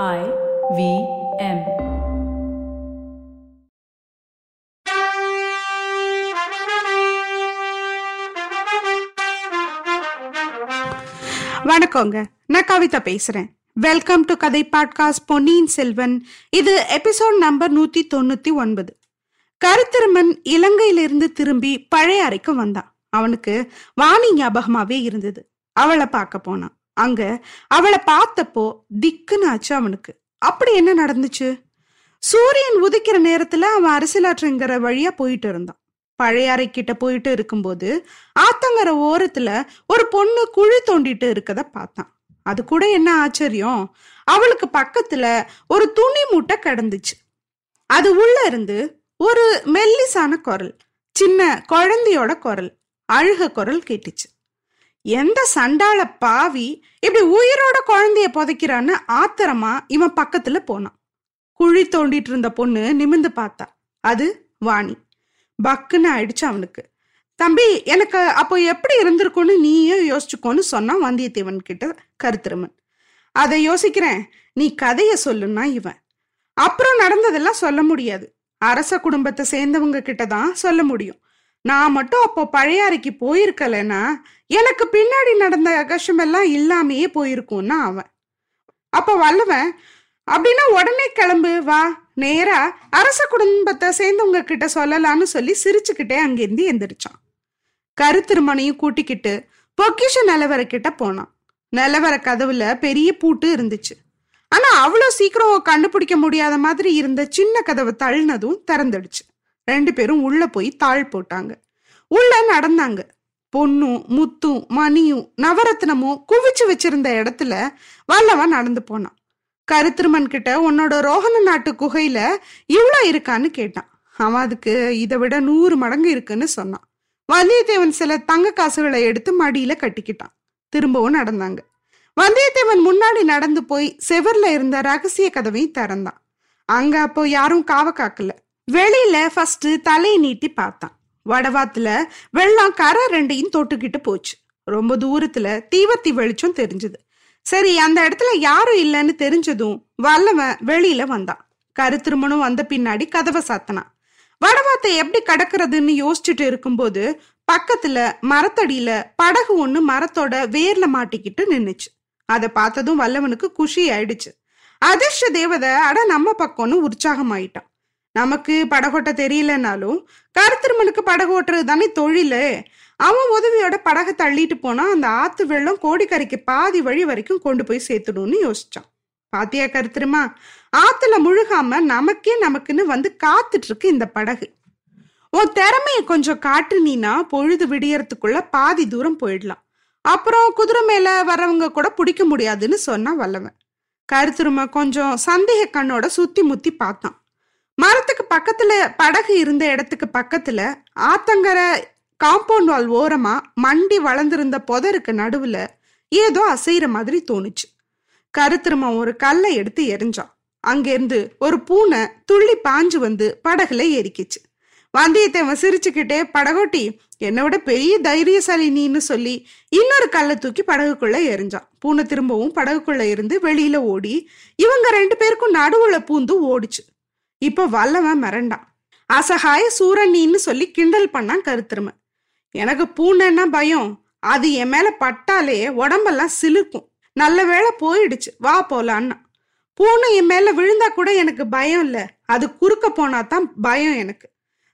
I V M. வணக்கங்க. நான் கவிதா பேசுறேன். வெல்கம் டு கதை பாட்காஸ்ட் பொன்னியின் செல்வன். இது எபிசோட் நம்பர் நூத்தி தொண்ணூத்தி ஒன்பது. கருத்திருமன் இலங்கையிலிருந்து திரும்பி பழைய அறைக்கு வந்தான். அவனுக்கு வாணி ஞாபகமாவே இருந்தது. அவளை பார்க்க போனான். அங்க அவளை பார்த்தப்போ திக்குன்னு ஆச்சு அவனுக்கு. அப்படி என்ன நடந்துச்சு? சூரியன் உதிக்கிற நேரத்துல அவன் அரசியலாற்றுங்கிற வழியா போயிட்டு இருந்தான். பழைய அறை கிட்ட போயிட்டு இருக்கும்போது ஆத்தங்கர ஓரத்துல ஒரு பொண்ணு குழி தோண்டிட்டு இருக்கத பார்த்தான். அது கூட என்ன ஆச்சரியம்? அவளுக்கு பக்கத்துல ஒரு துணி மூட்டை கிடந்துச்சு. அது உள்ள இருந்து ஒரு மெல்லிசான குரல் சின்ன குழந்தையோட குரல் அழுக குரல் கேட்டுச்சு. எந்த சண்டாள பாவி இப்படி உயிரோட குழந்தைய புதைக்கிறான்னு ஆத்திரமா இவன் பக்கத்துல போனான். குழி தோண்டிட்டு இருந்த பொண்ணு நிமிந்து பார்த்தா அது வாணி. பக்குன்னு ஆயிடுச்சு அவனுக்கு. தம்பி எனக்கு அப்போ எப்படி இருந்திருக்கும்னு நீயே யோசிச்சுக்கோன்னு சொன்னான் வந்தியத்தேவன் கிட்ட கருத்திருமன். அதை யோசிக்கிறேன் நீ கதைய சொல்லுன்னா இவன். அப்புறம் நடந்ததெல்லாம் சொல்ல முடியாது. அரச குடும்பத்தை சேர்ந்தவங்க கிட்ட தான் சொல்ல முடியும். நான் மட்டும் அப்போ பழையாறைக்கு போயிருக்கலன்னா எனக்கு பின்னாடி நடந்த கஷ்டமெல்லாம் இல்லாமையே போயிருக்கும்னா அவன். அப்ப வல்லவன் அப்படின்னா உடனே கிளம்பு வா. நேரா அரச குடும்பத்தை சேர்ந்தவங்க கிட்ட சொல்லலாம்னு சொல்லி சிரிச்சுக்கிட்டே அங்கிருந்து எந்திரிச்சான். கருத்திருமனையும் கூட்டிக்கிட்டு பொக்கிஷ நிலவர கிட்ட போனான். நிலவர கதவுல பெரிய பூட்டு இருந்துச்சு. ஆனா அவ்வளோ சீக்கிரம் கண்டுபிடிக்க முடியாத மாதிரி இருந்த சின்ன கதவை தள்ளினதும் திறந்துடுச்சு. ரெண்டு பேரும் உள்ள போய் தாழ் போட்டாங்க. உள்ள நடந்தாங்க. பொண்ணும் முத்தும் மணியும் நவரத்னமும் குவிச்சு வச்சிருந்த இடத்துல வல்லவன் நடந்து போனான் கருத்திருமன் கிட்ட உன்னோட ரோஹண நாட்டு குகையில இவ்வளோ இருக்கான்னு கேட்டான். அவன் அதுக்கு இதை விட நூறு மடங்கு இருக்குன்னு சொன்னான். வந்தியத்தேவன் சில தங்க காசுகளை எடுத்து மடியில கட்டிக்கிட்டான். திரும்பவும் நடந்தாங்க. வந்தியத்தேவன் முன்னாடி நடந்து போய் செவர்ல இருந்த ரகசிய கதவையும் திறந்தான். அங்க அப்போ யாரும் காவ காக்கல. வெளியில ஃபர்ஸ்ட் தலையை நீட்டி பார்த்தான். வடவாத்துல வெள்ளம் கரை ரெண்டையும் தொட்டுக்கிட்டு போச்சு. ரொம்ப தூரத்துல தீவத்தி வெளிச்சம் தெரிஞ்சது. சரி அந்த இடத்துல யாரும் இல்லைன்னு தெரிஞ்சதும் வல்லவன் வெளியில வந்தான். கருத்திருமனும் வந்த பின்னாடி கதவை சாத்தனான். வடவாத்தை எப்படி கடக்கிறதுன்னு யோசிச்சுட்டு இருக்கும்போது பக்கத்துல மரத்தடியில படகு ஒண்ணு மரத்தோட வேர்ல மாட்டிக்கிட்டு நின்னுச்சு. அதை பார்த்ததும் வல்லவனுக்கு குஷி ஆயிடுச்சு. அதிர்ஷ்ட தேவதை அட நம்ம பக்கம்னு உற்சாகமாயிட்டான். நமக்கு படகோட்ட தெரியலனாலும் கருத்திருமனுக்கு படகு ஓட்டுறது தானே தொழிலு. அவன் உதவியோட படகை தள்ளிட்டு போனா அந்த ஆத்து வெள்ளம் கோடிக்கரைக்கு பாதி வழி வரைக்கும் கொண்டு போய் சேர்த்துடும்னு யோசிச்சான். பாத்தியா கருத்திருமா? ஆத்துல முழுகாம நமக்கே நமக்குன்னு வந்து காத்துட்டு இருக்கு இந்த படகு. உன் திறமைய கொஞ்சம் காட்டுனீனா பொழுது விடியறதுக்குள்ள பாதி தூரம் போயிடலாம். அப்புறம் குதிரை மேல வரவங்க கூட பிடிக்க முடியாதுன்னு சொன்னா வல்லவன். கருத்துருமா கொஞ்சம் சந்தேக கண்ணோட சுத்தி முத்தி பார்த்தான். மரத்துக்கு பக்கத்துல படகு இருந்த இடத்துக்கு பக்கத்துல ஆத்தங்கரை காம்பவுண்ட் வால் ஓரமா மண்டி வளர்ந்திருந்த புதருக்கு நடுவுல ஏதோ அசைற மாதிரி தோணுச்சு. கருத்திருமா ஒரு கல்லை எடுத்து எரிஞ்சான் அங்கிருந்து ஒரு பூனை துள்ளி பாஞ்சு வந்து படகுல ஏறிக்கிச்சு. வந்தியத்தேவன் சிரிச்சுக்கிட்டே படகோட்டி என்னை விட பெரிய தைரியசாலி நீன்னு சொல்லி இன்னொரு கல்லை தூக்கி படகுக்குள்ள எரிஞ்சான் பூனை திரும்பவும் படகுக்குள்ள இருந்து வெளியில ஓடி இவங்க ரெண்டு பேருக்கும் நடுவுல பூந்து ஓடிச்சு. இப்போ வல்லவன் மிரண்டான் அசகாய சூரணின்னு சொல்லி கிண்டல் பண்ணான் கருத்திரும எனக்கு பூனைன்னா பயம். அது என் மேல பட்டாலே உடம்பெல்லாம் சிலுக்கும் நல்ல வேளை போயிடுச்சு. வா போலான்னா. பூனை என் மேல விழுந்தா கூட எனக்கு பயம் இல்ல. அது குறுக்க போனா தான் பயம் எனக்கு.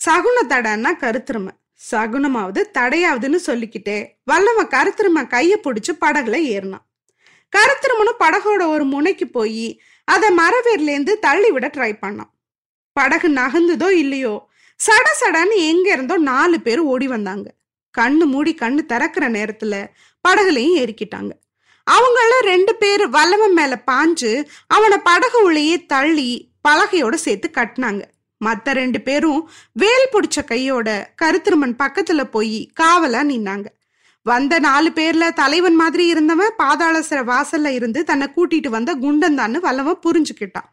சகுன தடன்னா கருத்திரும சகுனமாவது தடையாவதுன்னு சொல்லிக்கிட்டே வல்லவன் கருத்திரும கைய பிடிச்சு படகுல ஏறினான். கருத்திருமனும் படகோட ஒரு முனைக்கு போய் அதை மரவேர்லேருந்து தள்ளி விட ட்ரை பண்ணான். படகு நகர்ந்ததோ இல்லையோ? சட சடன்னு எங்க இருந்தோ நாலு பேர் ஓடி வந்தாங்க. கண்ணு மூடி கண்ணு திறக்கிற நேரத்துல படகுலையும் ஏறிக்கிட்டாங்க. அவங்கள ரெண்டு பேர் வல்லவன் மேல பாஞ்சு அவனை படகு உள்ளேயே தள்ளி பலகையோட சேர்த்து கட்டினாங்க. மத்த ரெண்டு பேரும் வேல் பிடிச்ச கையோட கருத்திருமன் பக்கத்துல போய் காவலா நின்னாங்க. வந்த நாலு பேர்ல தலைவன் மாதிரி இருந்தவன் பாதாளசர வாசல்ல இருந்து தன்னை கூட்டிட்டு வந்த குண்டந்தான்னு வல்லவன் புரிஞ்சுக்கிட்டான்.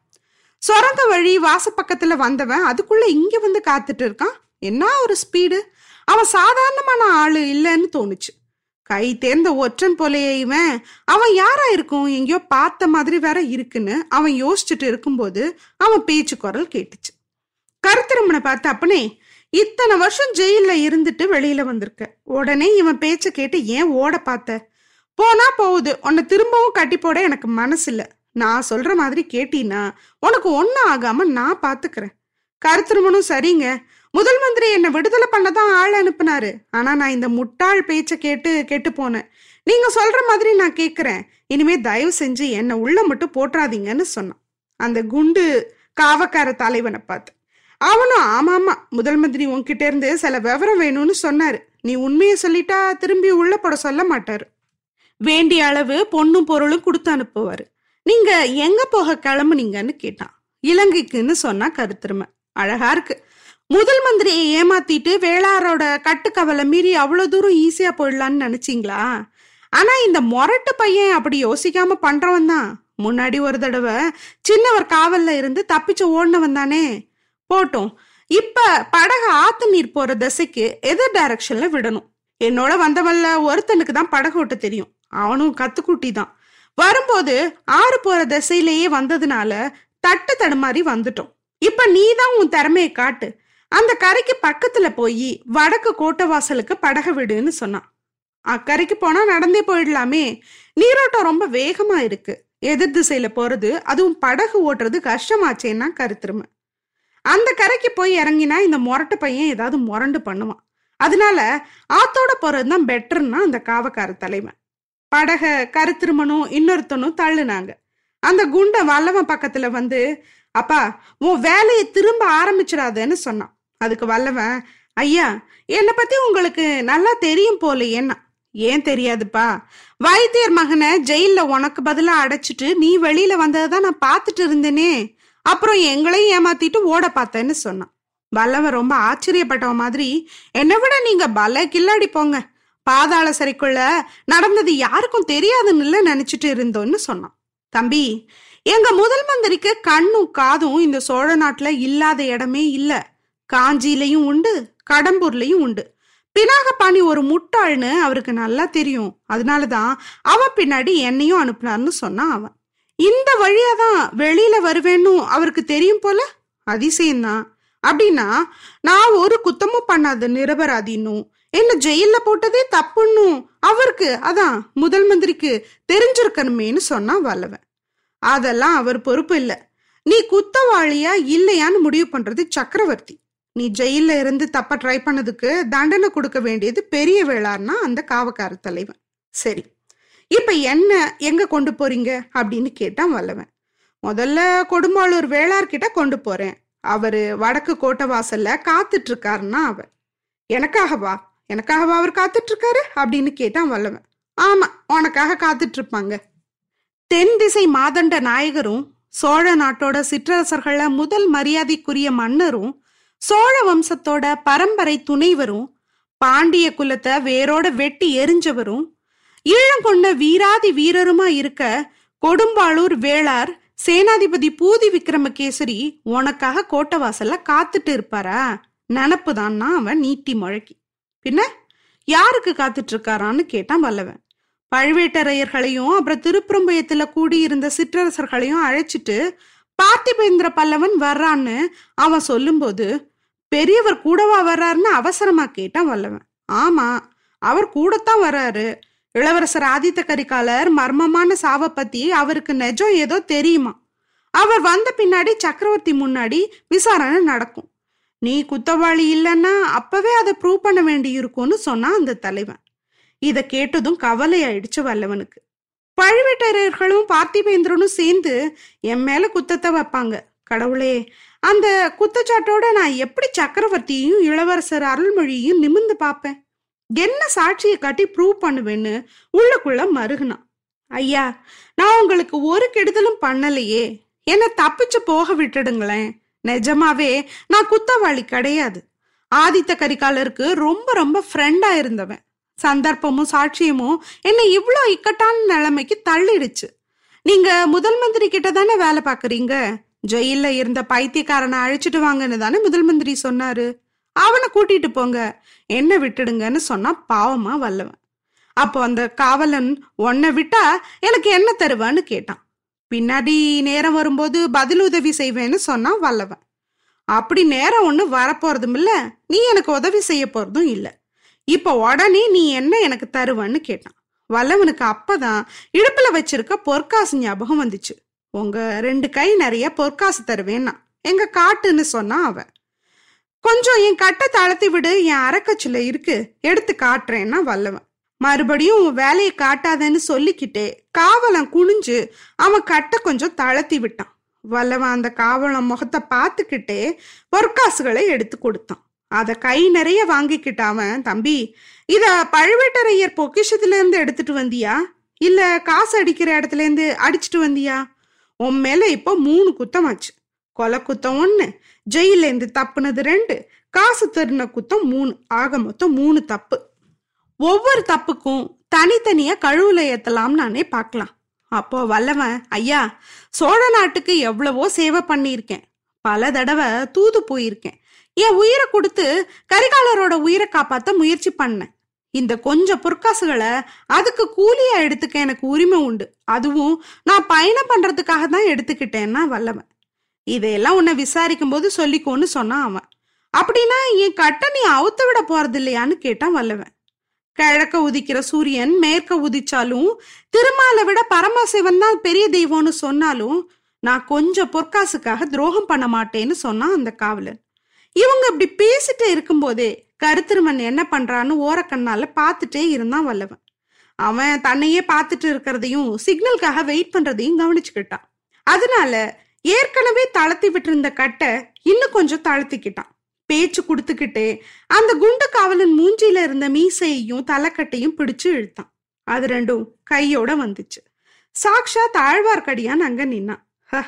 சுரங்க வழி வாசப்பக்கத்துல வந்தவன் அதுக்குள்ள இங்க வந்து காத்துட்டு இருக்கான். என்ன ஒரு ஸ்பீடு அவன் சாதாரணமான ஆளு இல்லைன்னு தோணுச்சு. கை தேர்ந்த ஒற்றன் போலயே இவன். அவன் யாரா இருக்கும்? எங்கேயோ பார்த்த மாதிரி வேற இருக்குன்னு அவன் யோசிச்சுட்டு இருக்கும்போது அவன் பேச்சு குரல் கேட்டுச்சு. கருத்திருமனை பார்த்து அப்பனே இத்தனை வருஷம் ஜெயில இருந்துட்டு வெளியில வந்திருக்க. உடனே இவன் பேச்சை கேட்டு ஏன் ஓட பார்த்த? போனா போகுது. உன்னை திரும்பவும் கட்டி போட எனக்கு மனசு இல்லை நான் சொல்ற மாதிரி கேட்டீன்னா உனக்கு ஒன்றும் ஆகாம நான் பாத்துக்கிறேன். கருத்திருமனும் சரிங்க. முதல் மந்திரி என்னை விடுதலை பண்ணதான் ஆள் அனுப்புனாரு. ஆனா நான் இந்த முட்டாள் பேச்ச கேட்டு கெட்டு போனேன். நீங்க சொல்ற மாதிரி நான் கேக்குறேன். இனிமே தயவு செஞ்சு என்னை உள்ள மட்டும் போட்டுறாதீங்கன்னு சொன்னான். அந்த குண்டு காவக்கார தலைவனை பார்த்து அவனும் ஆமாமா முதல் மந்திரி உன்கிட்ட இருந்து சில விவரம் வேணும்னு சொன்னாரு. நீ உண்மையை சொல்லிட்டா திரும்பி உள்ள போட சொல்ல மாட்டாரு. வேண்டிய அளவு பொண்ணும் பொருளும் கொடுத்து அனுப்புவாரு. நீங்க எங்க போக கிளம்புனீங்கன்னு கேட்டான். இலங்கைக்குன்னு சொன்னா கருத்திருமை. அழகா இருக்கு. முதல் மந்திரியை ஏமாத்திட்டு வேளாரோட கட்டுக்கவலை மீறி அவ்வளவு தூரம் ஈஸியா போயிடலான்னு நினைச்சிங்களா? ஆனா இந்த மொரட்டு பையன் அப்படி யோசிக்காம பண்றவன் தான். முன்னாடி ஒரு தடவை சின்னவர் காவல்ல இருந்து தப்பிச்சு ஓடினவன் தானே. போட்டோம். இப்ப படகு ஆத்து நீர் போற திசைக்கு எதிர் டைரக்ஷன்ல விடணும். என்னோட வந்தவன்ல ஒருத்தனுக்கு தான் படகு ஓட்ட தெரியும். அவனும் கத்துக்குட்டி தான் வரும்போது ஆறு போற திசையிலேயே வந்ததுனால தட்டு தடுமாறி வந்துட்டோம். இப்ப நீ தான் உன் திறமையை காட்டு. அந்த கரைக்கு பக்கத்துல போய் வடக்கு கோட்டை வாசலுக்கு படகு விடுன்னு சொன்னான். அக்கரைக்கு போனா நடந்தே போயிடலாமே. நீரோட்டம் ரொம்ப வேகமா இருக்கு. எதிர் திசையில போறது அதுவும் படகு ஓட்டுறது கஷ்டமாச்சேன்னா கருத்துருமை. அந்த கரைக்கு போய் இறங்கினா இந்த முரட்டு பையன் ஏதாவது முரண்டு பண்ணுவான். அதனால ஆத்தோட போறதுதான் பெட்டர்னா அந்த காவக்கார தலைவன். படக கருத்திருமனும் இன்னொருத்தனும் தள்ளுனாங்க. அந்த குண்டை வல்லவன் பக்கத்துல வந்து அப்பா உன் வேலையை திரும்ப ஆரம்பிச்சிடாதேன்னு சொன்னான். அதுக்கு வல்லவன் ஐயா என்னை பத்தி உங்களுக்கு நல்லா தெரியும் போல என்ன ஏன் தெரியாதுப்பா. வைத்தியர் மகனை ஜெயில உனக்கு பதிலா அடைச்சிட்டு நீ வெளியில வந்ததை நான் பார்த்துட்டு இருந்தேனே. அப்புறம் எங்களையும் ஏமாத்திட்டு ஓட பார்த்தேன்னு சொன்னான். வல்லவன் ரொம்ப ஆச்சரியப்பட்டவன் மாதிரி என்னை விட நீங்க பல கில்லாடி போங்க. பாதாள சிறைக்குள்ள நடந்தது யாருக்கும் தெரியாதுன்னு நினைச்சிட்டு இருந்தோன்னு சொன்னான். தம்பி எங்க முதல் மந்திரிக்கு கண்ணும் காதும் இந்த சோழ நாட்டுல இல்லாத இடமே இல்ல. காஞ்சியிலையும் உண்டு கடம்பூர்லயும் உண்டு. பினாகபாணி ஒரு முட்டாள்னு அவருக்கு நல்லா தெரியும். அதனாலதான் அவன் பின்னாடி என்னையும் அனுப்புனார்னு சொன்னான் அவன். இந்த வழியா தான் வெளியில வருவேன்னு அவருக்கு தெரியும் போல? அதிசயம்தான். அப்படின்னா நான் ஒரு குத்தமும் பண்ணாத நிரபராதின்னும் என்ன ஜெயில போட்டதே தப்புன்னும் அவருக்கு அதான் முதல் மந்திரிக்கு தெரிஞ்சிருக்கணுமேனு சொன்னான் வல்லவன். அதெல்லாம் அவர் பொறுப்பு இல்ல. நீ குத்தவாளியா இல்லையான்னு முடிவு பண்றது சக்கரவர்த்தி. நீ ஜெயில இருந்து தப்ப ட்ரை பண்ணதுக்கு தண்டனை கொடுக்க வேண்டியது பெரிய வேளார்னா அந்த காவக்கார தலைவன். சரி இப்ப என்ன எங்க கொண்டு போறீங்க? அப்படின்னு கேட்டான் வல்லவன். முதல்ல கொடும்பாளூர் வேளார்கிட்ட கொண்டு போறேன். அவரு வடக்கு கோட்டை வாசல்ல காத்துட்டு இருக்காருன்னா அவர். எனக்காகவா? எனக்காகவா அவர் காத்துட்டு இருக்காரு அப்படின்னு கேட்டான் வல்லவன். ஆமா உனக்காக காத்துட்டு இருப்பாங்க தென் திசை மாதண்ட நாயகரும் சோழ நாட்டோட சிற்றரசர்கள முதல் மரியாதைக்குரிய மன்னரும் சோழ வம்சத்தோட பரம்பரை துணைவரும் பாண்டிய குலத்தை வேரோட வெட்டி எரிஞ்சவரும் ஈழங்கொண்ட வீராதி வீரருமா இருக்க கொடும்பாளூர் வேளார் சேனாதிபதி பூதி விக்ரமகேசரி உனக்காக கோட்டவாசல்ல காத்துட்டு இருப்பாரா? நினப்புதான்னா அவன் நீட்டி முழக்கி. பின்ன யாருக்கு காத்துட்டு இருக்காரான்னு கேட்டான் வல்லவன். பழுவேட்டரையர்களையும் அப்புறம் திருப்புறம்பயத்துல கூடியிருந்த சிற்றரசர்களையும் அழைச்சிட்டு பார்த்திபேந்திர பல்லவன் வர்றான்னு அவன் சொல்லும்போது பெரியவர் கூடவா வர்றாருன்னு அவசரமா கேட்டான் வல்லவன். ஆமா அவர் கூடத்தான் வர்றாரு. இளவரசர் ஆதித்த கரிகாலர் மர்மமான சாவை பத்தி அவருக்கு நெஜம் ஏதோ தெரியுமா? அவர் வந்த பின்னாடி சக்கரவர்த்தி முன்னாடி விசாரணை நடக்கும். நீ குத்தவாளி இல்லைன்னா அப்பவே அதை ப்ரூவ் பண்ண வேண்டி இருக்கும்னு சொன்னான் அந்த தலைவன். இதை கேட்டதும் கவலை ஆயிடுச்சு வல்லவனுக்கு. பழுவேட்டரையர்களும் பார்த்திபேந்திரனும் சேர்ந்து என் மேல குத்தத்தை வைப்பாங்க. கடவுளே அந்த குத்தச்சாட்டோட நான் எப்படி சக்கரவர்த்தியும் இளவரசர் அருள்மொழியும் நிமிந்து பார்ப்பேன்? என்ன சாட்சியை காட்டி ப்ரூவ் பண்ணுவேன்னு உள்ளக்குள்ள மருகுனான். ஐயா நான் உங்களுக்கு ஒரு கெடுதலும் பண்ணலையே. என்னை தப்பிச்சு போக விட்டுடுங்களேன். நிஜமாவே நான் குத்தவாளி கிடையாது. ஆதித்த கரிகாலருக்கு ரொம்ப ரொம்ப ஃப்ரெண்டா இருந்தவன். சந்தர்ப்பமும் சாட்சியமும் என்னை இவ்வளோ இக்கட்டான நிலைமைக்கு தள்ளிடுச்சு. நீங்க முதல் மந்திரி கிட்ட தானே வேலை பாக்குறீங்க ஜெயில இருந்த பைத்தியக்காரனை அழைச்சிட்டு வாங்கன்னு தானே முதல் மந்திரி சொன்னாரு. அவனை கூட்டிட்டு போங்க. என்ன விட்டுடுங்கன்னு சொன்னா பாவமா வல்லவன். அப்போ அந்த காவலன் உன்னை விட்டா எனக்கு என்ன தருவான்னு கேட்டான். பின்னாடி நேரம் வரும்போது பதில் உதவி செய்வேன்னு சொன்னான் வல்லவன். அப்படி நேரம் ஒன்று வரப்போறதும் இல்லை நீ எனக்கு உதவி செய்ய போறதும் இல்லை. இப்போ உடனே நீ என்ன எனக்கு தருவன்னு கேட்டான். வல்லவனுக்கு அப்பதான் இடுப்புல வச்சிருக்க பொற்காசு ஞாபகம் வந்துச்சு. உங்க ரெண்டு கை நிறைய பொற்காசு தருவேன்னா எங்க காட்டுன்னு சொன்னான் அவன் கொஞ்சம் என் கட்டை தளர்த்தி விடு என் அரைக்கச்சில இருக்கு எடுத்து காட்டுறேன்னா வல்லவன். மறுபடியும் உன் வேலையை காட்டாதேன்னு சொல்லிக்கிட்டே காவலன் குனிஞ்சு அவன் கட்டை கொஞ்சம் தளர்த்தி விட்டான். வல்லவன் அந்த காவலன் முகத்தை பார்த்துக்கிட்டே பொற்காசுகளை எடுத்து கொடுத்தான். அதை கை நிறைய வாங்கிக்கிட்ட அவன் தம்பி இத பழுவேட்டரையர் பொக்கிஷத்துல இருந்து எடுத்துட்டு வந்தியா? இல்ல காசு அடிக்கிற இடத்துல இருந்து அடிச்சிட்டு வந்தியா? உன் மேல இப்போ மூணு குத்தமாச்சு கொலை குத்தம் ஒன்று ஜெயிலேருந்து தப்புனது ரெண்டு காசு தருன குத்தம் மூணு ஆக மொத்தம் மூணு தப்பு. ஒவ்வொரு தப்புக்கும் தனித்தனியா கழுவுல ஏத்தலாம் நானே பார்க்கலாம் அப்போ வல்லவன் ஐயா சோழ நாட்டுக்கு எவ்வளவோ சேவை பண்ணியிருக்கேன். பல தடவை தூது போயிருக்கேன். என் உயிரை கொடுத்து கரிகாலரோட உயிரை காப்பாத்த முயற்சி பண்ணேன். இந்த கொஞ்சம் பொற்காசுகளை அதுக்கு கூலியா எடுத்துக்க எனக்கு உரிமை உண்டு. அதுவும் நான் பயணம் பண்றதுக்காக தான் எடுத்துக்கிட்டேன்னா வல்லவன். இதையெல்லாம் உன்னை விசாரிக்கும் போது சொல்லிக்கோன்னு சொன்னான் அவன். அப்படின்னா என் கட்டை நீ அவுத்து விட போறது இல்லையான்னு கேட்டான் வல்லவன். கிழக்க உதிக்கிற சூரியன் மேற்க உதிச்சாலும் திருமாலை விட பரமசிவன் தான் பெரிய தெய்வம்னு சொன்னாலும் நான் கொஞ்சம் பொற்காசுக்காக துரோகம் பண்ண மாட்டேன்னு சொன்னான் அந்த காவலன். இவங்க இப்படி பேசிட்டு இருக்கும்போதே கருத்திருமன் என்ன பண்றான்னு ஓரக்கண்ணால பார்த்துட்டே இருந்தான் வல்லவன். அவன் தன்னையே பார்த்துட்டு இருக்கிறதையும் சிக்னலுக்காக வெயிட் பண்றதையும் கவனிச்சுக்கிட்டான். அதனால ஏற்கனவே தளர்த்தி விட்டிருந்த கட்டை இன்னும் கொஞ்சம் தளர்த்திக்கிட்டான். பேச்சு கொடுத்துக்கிட்டே அந்த குண்டு காவலன் மூஞ்சியில இருந்த மீசையையும் தலைக்கட்டையும் பிடிச்சு இழுத்தான். அது ரெண்டும் கையோட வந்துச்சு. சாக்ஷா தாழ்வார்க்கடியான் அங்க நின்னான். "ஹ,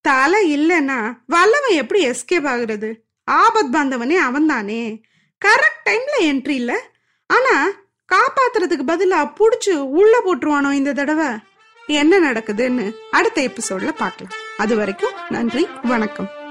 தலை இல்லைன்னா வல்லவன் எப்படி எஸ்கேப் ஆகுறது? ஆபத் பாந்தவனே அவன்தானே. கரெக்ட் டைம்ல என்ட்ரி இல்ல. ஆனா காப்பாத்துறதுக்கு பதிலா புடிச்சு உள்ள போட்டுருவானோ இந்த தடவை? என்ன நடக்குதுன்னு அடுத்த எபிசோட்ல பார்க்கலாம். அது வரைக்கும் நன்றி வணக்கம்.